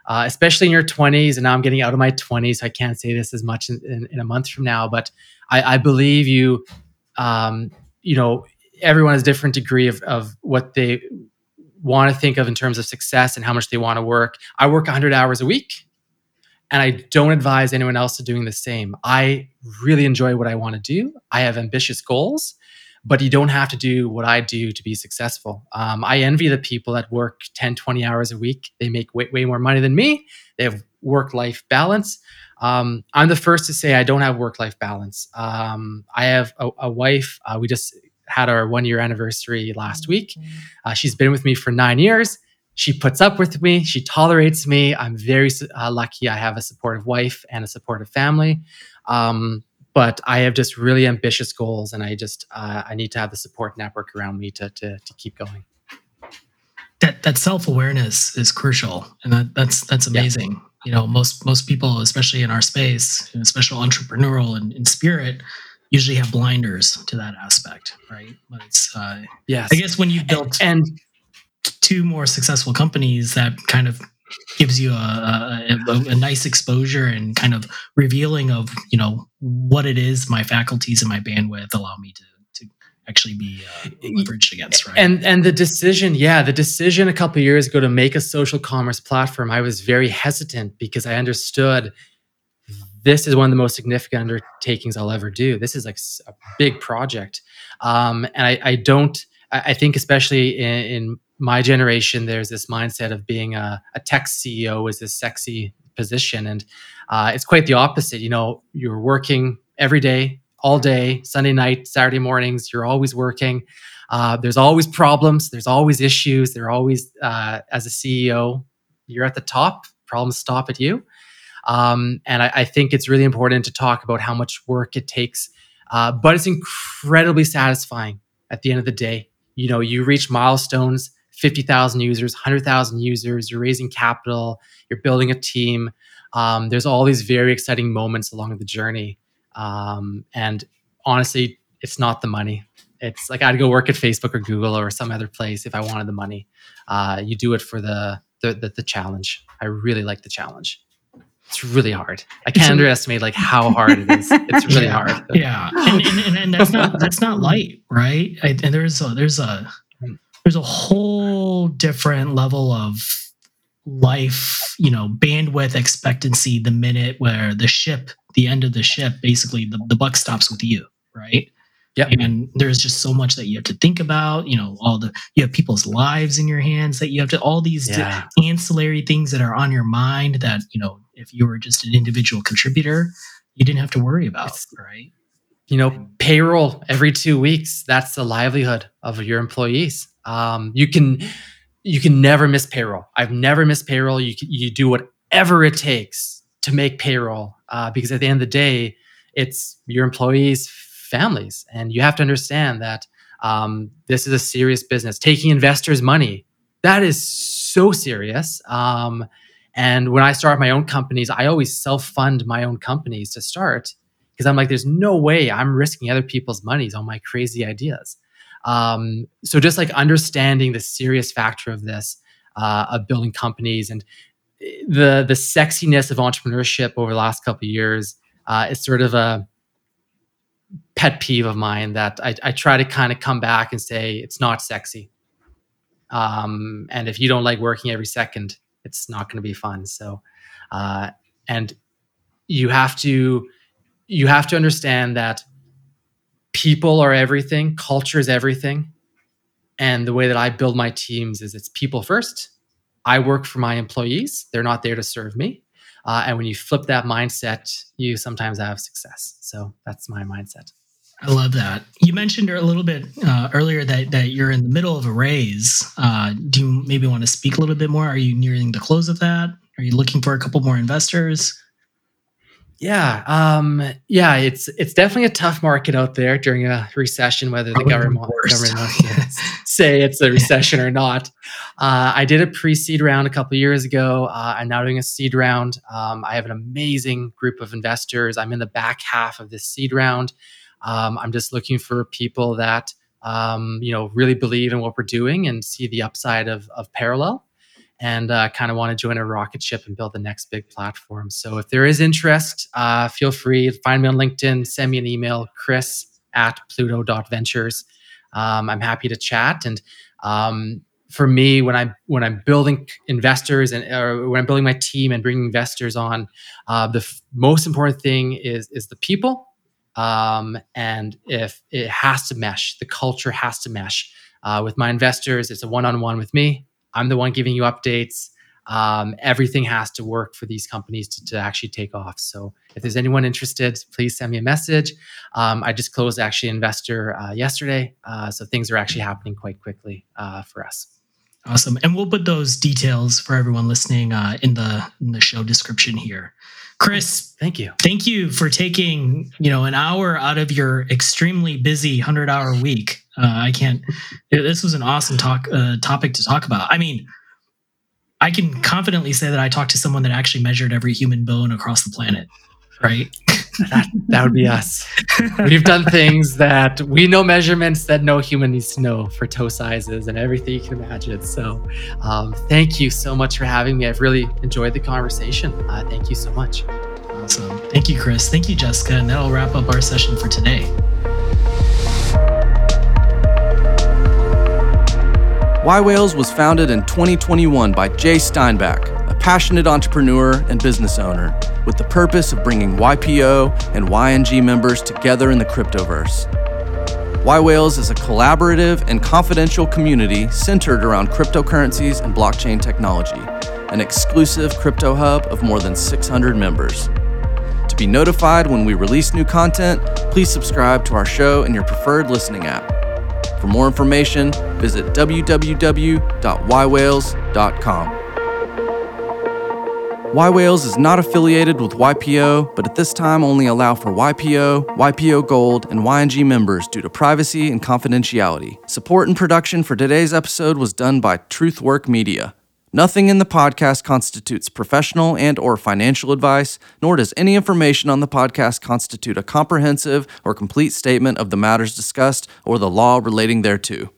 uh, especially in your 20s, and now I'm getting out of my 20s, I can't say this as much in, in, in a month from now. But I, I believe you, um, you know, everyone has a different degree of of what they want to think of in terms of success and how much they want to work. I work 100 hours a week and I don't advise anyone else to doing the same. I really enjoy what I want to do. I have ambitious goals, but you don't have to do what I do to be successful. Um, I envy the people that work 10, 20 hours a week. They make way, way more money than me. They have work life balance. Um, I'm the first to say I don't have work life balance. Um, I have a, a wife. Uh, we just had our one year anniversary last week. Uh, she's been with me for nine years she puts up with me she tolerates me i'm very uh, lucky i have a supportive wife and a supportive family um, but i have just really ambitious goals and i just uh, i need to have the support network around me to, to, to keep going that that self awareness is crucial, and that that's that's amazing. Yeah. You know, most most people, especially in our space, especially entrepreneurial and in spirit, usually have blinders to that aspect, right? But it's uh, yes, I guess when you built and, and two more successful companies, that kind of gives you a, a, a, nice exposure and kind of revealing of you know what it is my faculties and my bandwidth allow me to to actually be uh, leveraged against right? and and the decision yeah the decision a couple years ago to make a social commerce platform i was very hesitant because i understood this is one of the most significant undertakings i'll ever do. This is like a big project. Um, and I, I don't I think especially in, in, my generation, there's this mindset of being a, a tech CEO is this sexy position, and uh, it's quite the opposite. You know, you're working every day, all day, Sunday night, Saturday mornings. You're always working. Uh, there's always problems. There's always issues. There are always, uh, as a CEO, you're at the top. Problems stop at you. Um, and I, I, think it's really important to talk about how much work it takes. Uh, but it's incredibly satisfying at the end of the day. You know, you reach milestones 50,000 users, 100,000 users, you're raising capital, you're building a team. Um, there's all these very exciting moments along the journey. Um, and honestly, it's not the money. It's like I'd go work at Facebook or Google or some other place if I wanted the money. Uh, you do it for the, the, the the challenge. I really like the challenge. It's really hard. I can't underestimate like how hard it is. It's really yeah, hard. Yeah, and, and, and, and, that's not that's not light, right? I, and there's a, there's a there's a whole different level of life, you know, bandwidth expectancy the minute where the ship, the end of the ship, basically the, the buck stops with you, right? Yeah. And there's just so much that you have to think about, you know, all the you have people's lives in your hands that you have to all these yeah. ancillary things that are on your mind that, you know, if you were just an individual contributor, you didn't have to worry about, it's, right? You know, payroll every 2 weeks, that's the livelihood of your employees. Um, you can you can never miss payroll. I've never missed payroll. You you do whatever it takes to make payroll uh, because at the end of the day, it's your employees' families, and you have to understand that um, this is a serious business. Taking investors' money that is so serious. Um, and when I start my own companies, I always self fund my own companies to start because I'm like, there's no way I'm risking other people's monies on my crazy ideas. Um, so just like understanding the serious factor of this, uh, of building companies and eh, the the sexiness of entrepreneurship over the last couple of years uh, is sort of a pet peeve of mine that I, I try to kind of come back and say it's not sexy. Um, and if you don't like working every second, it's not going to be fun. So, uh, and you have to you have to understand that people are everything, culture is everything. And the way that I build my teams is it's people first. I work for my employees, they're not there to serve me. Uh, and when you flip that mindset, you sometimes have success. So that's my mindset. I love that. You mentioned a little bit uh, earlier that that you're in the middle of a raise. Uh, do you maybe want to speak a little bit more? Are you nearing the close of that? Are you looking for a couple more investors? Yeah, um, yeah, it's it's definitely a tough market out there during a recession, whether the government government wants to say it's a recession or not. Uh, I did a pre-seed round a couple years ago. Uh, I'm now doing a seed round. Um, I have an amazing group of investors. I'm in the back half of this seed round. Um, I'm just looking for people that um, you know really believe in what we're doing and see the upside of of Parallel and uh, kind of want to join a rocket ship and build the next big platform. So if there is interest, uh, feel free to find me on LinkedIn, send me an email, chris at pluto.ventures. Um, I'm happy to chat. And um, for me, when I'm when I'm building investors and or when I'm building my team and bringing investors on, uh, the f- most important thing is is the people. Um, and if it has to mesh, the culture has to mesh. Uh, with my investors, it's a one-on-one with me I'm the one giving you updates. Um, everything has to work for these companies to, to, actually take off. So if there's anyone interested, please send me a message. Um, I just closed actually investor uh, yesterday, uh, so things are actually happening quite quickly uh, for us. Awesome, and we'll put those details for everyone listening uh, in the in the show description here. Chris, thank you. Thank you for taking, you know, an hour out of your extremely busy 100-hour week Uh, I can't. This was an awesome talk uh, topic to talk about. I mean, I can confidently say that I talked to someone that actually measured every human bone across the planet. Right. that, that would be us. We've done things that we know measurements that no human needs to know for toe sizes and everything you can imagine. So, um, thank you so much for having me. I've really enjoyed the conversation. Uh, thank you so much. Awesome. Thank you, Chris. Thank you, Jessica. And that'll wrap up our session for today. yWhales was founded in 2021 by Jay Steinbach, a passionate entrepreneur and business owner, with the purpose of bringing YPO and YNG members together in the cryptoverse. yWhales is a collaborative and confidential community centered around cryptocurrencies and blockchain technology, an exclusive crypto hub of more than 600 members. To be notified when we release new content, please subscribe to our show in your preferred listening app. For more information, visit www.ywhales.com. Y is not affiliated with YPO, but at this time only allow for YPO, YPO Gold, and YNG members due to privacy and confidentiality. Support and production for today's episode was done by Truthwork Media. Nothing in the podcast constitutes professional and or financial advice, nor does any information on the podcast constitute a comprehensive or complete statement of the matters discussed or the law relating thereto.